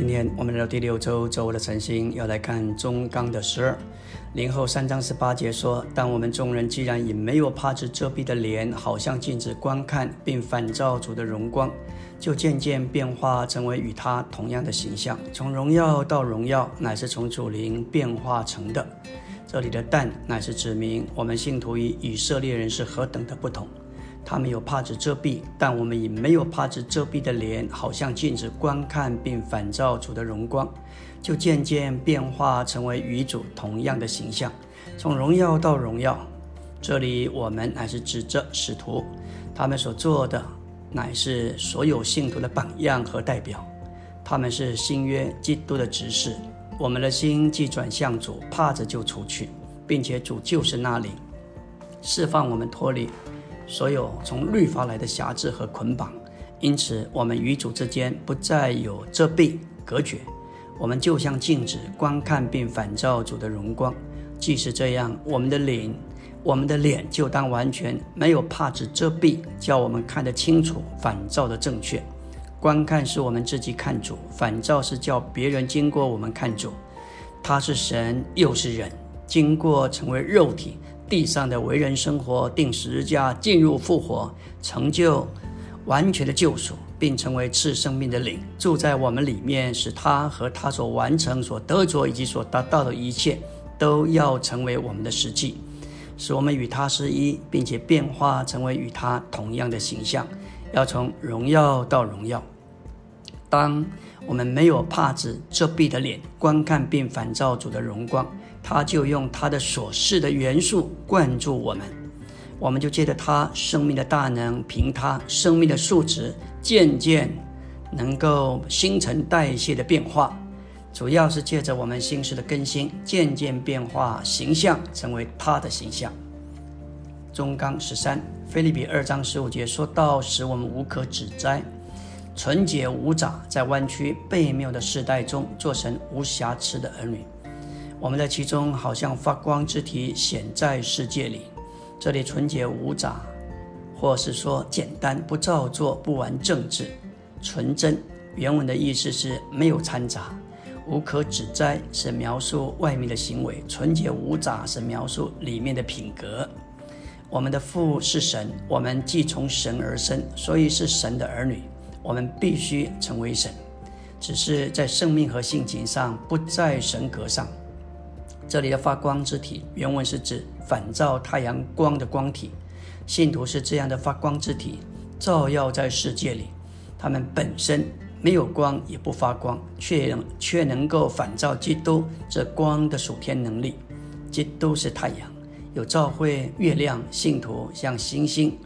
今天我们来到第六周周五的晨星，要来看中纲的十二。零后三章十八节说：“当我们众人既然以没有帕子遮蔽的脸，好像镜子观看，并反照主的荣光，就渐渐变化成为与他同样的形象。从荣耀到荣耀，乃是从主灵变化成的。这里的‘但’乃是指明我们信徒与以色列人是何等的不同。”他们有帕子遮蔽，但我们以没有帕子遮蔽的脸，好像镜子观看并反照主的荣光，就渐渐变化成为与主同样的形象，从荣耀到荣耀。这里我们乃是指着使徒，他们所做的乃是所有信徒的榜样和代表。他们是新约基督的执事。我们的心既转向主，帕子就除去，并且主就是那里释放我们脱离。所有从律法来的辖制和捆绑，因此我们与主之间不再有遮蔽隔绝。我们就像镜子观看并反照主的荣光。即使这样，我们的脸，我们的脸就当完全没有帕子遮蔽，叫我们看得清楚，反照的正确。观看是我们自己看主，反照是叫别人经过我们看主。他是神，又是人，经过成为肉体。地上的为人生活，定十字架，进入复活，成就完全的救赎，并成为赐生命的灵，住在我们里面，使他和他所完成、所得着以及所达到的一切，都要成为我们的实际，使我们与他是一，并且变化成为与他同样的形象，要从荣耀到荣耀。当我们没有帕子遮蔽的脸，观看并反照主的荣光。他就用他的所示的元素灌注我们，我们就借着他生命的大能，凭他生命的数值，渐渐能够新陈代谢的变化。主要是借着我们心识的更新，渐渐变化形象，成为他的形象。中纲十三，菲利比二章十五节说到：使我们无可指摘，纯洁无杂，在弯曲悖谬的世代中，做成无瑕疵的儿女。我们在其中好像发光之体显在世界里。这里纯洁无杂，或是说简单不造作不玩政治，纯真。原文的意思是没有掺杂，无可指摘是描述外面的行为，纯洁无杂是描述里面的品格。我们的父是神，我们既从神而生，所以是神的儿女。我们必须成为神，只是在生命和性情上不在神格上。这里的发光之体，原文是指反照太阳光的光体。信徒是这样的发光之体，照耀在世界里。他们本身没有光，也不发光，却能却能够反照基督这光的属天能力。基督是太阳，有照会月亮，信徒像星星，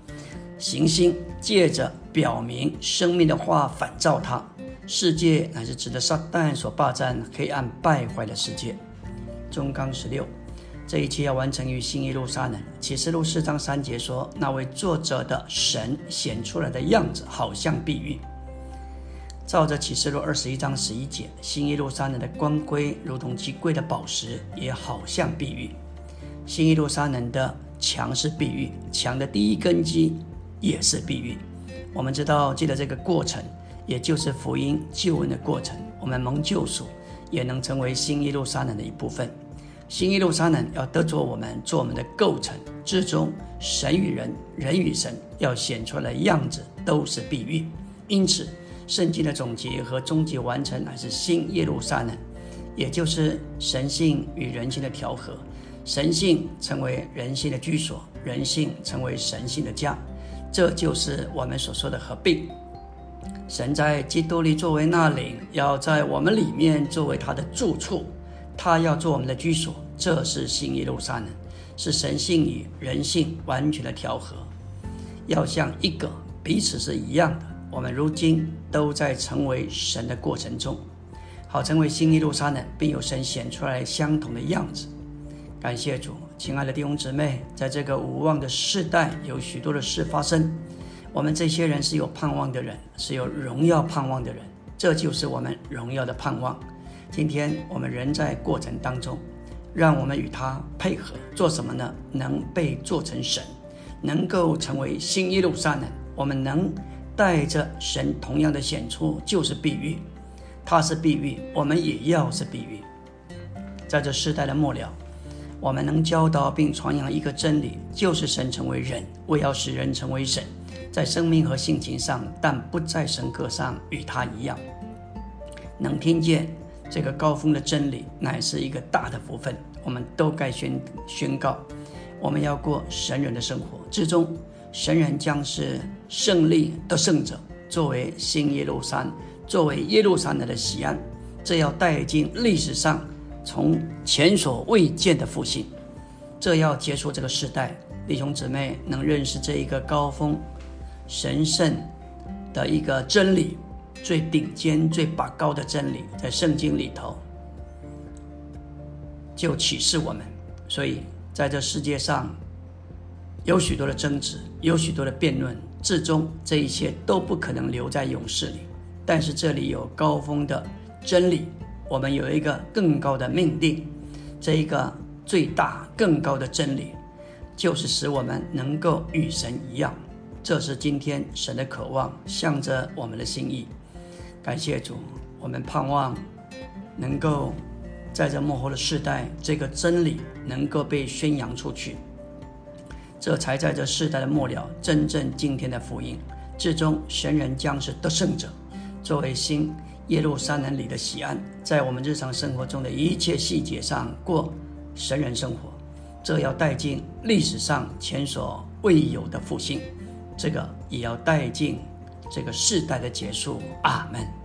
行星借着表明生命的话反照它。世界乃是指的撒旦所霸占黑暗败坏的世界。中纲十六，这一期要完成于新耶路撒冷。启示录四章三节说，那位作者的神显出来的样子，好像碧玉。照着启示录二十一章十一节，新耶路撒冷的光辉如同极贵的宝石，也好像碧玉。新耶路撒冷的墙是碧玉，墙的第一根基也是碧玉。我们知道，记得这个过程，也就是福音救恩的过程。我们蒙救赎，也能成为新耶路撒冷的一部分。新耶路撒冷要得着我们做我们的构成之中，神与人、人与神要显出来的样子都是比喻。因此，圣经的总结和终极完成乃是新耶路撒冷，也就是神性与人性的调和，神性成为人性的居所，人性成为神性的家，这就是我们所说的合并。神在基督里作为那领，要在我们里面作为他的住处。他要做我们的居所，这是新耶路撒冷，是神性与人性完全的调和，要像一个彼此是一样的。我们如今都在成为神的过程中，好成为新耶路撒冷，并有神显出来相同的样子。感谢主，亲爱的弟兄姊妹，在这个无望的世代，有许多的事发生。我们这些人是有盼望的人，是有荣耀盼望的人，这就是我们荣耀的盼望。今天我们仍在过程当中，让我们与他配合做什么呢？能被做成神，能够成为新耶路撒冷。我们能带着神同样的显出，就是比喻。他是碧玉，我们也要是碧玉。在这世代的末了，我们能教导并传扬一个真理，就是神成为人，为要使人成为神，在生命和性情上，但不在神格上与他一样。能听见这个高峰的真理，乃是一个大的福分。我们都该宣宣告，我们要过神人的生活之中，神人将是胜利的胜者。作为新耶路撒冷，作为耶路撒冷的喜安，这要带进历史上从前所未见的复兴，这要结束这个时代。弟兄姊妹能认识这一个高峰、神圣的一个真理，最顶尖、最拔高的真理，在圣经里头就启示我们。所以在这世界上有许多的争执，有许多的辩论。至终，这一切都不可能留在勇士里。但是这里有高峰的真理，我们有一个更高的命定。这一个最大、更高的真理，就是使我们能够与神一样。这是今天神的渴望，向着我们的心意。感谢主，我们盼望能够在这幕后的世代，这个真理能够被宣扬出去。这才在这世代的末了，真正今天的福音，至终神人将是得胜者。作为新耶路撒冷里的喜安，在我们日常生活中的一切细节上过神人生活，这要带进历史上前所未有的复兴，这个也要带进这个世代的结束。阿门。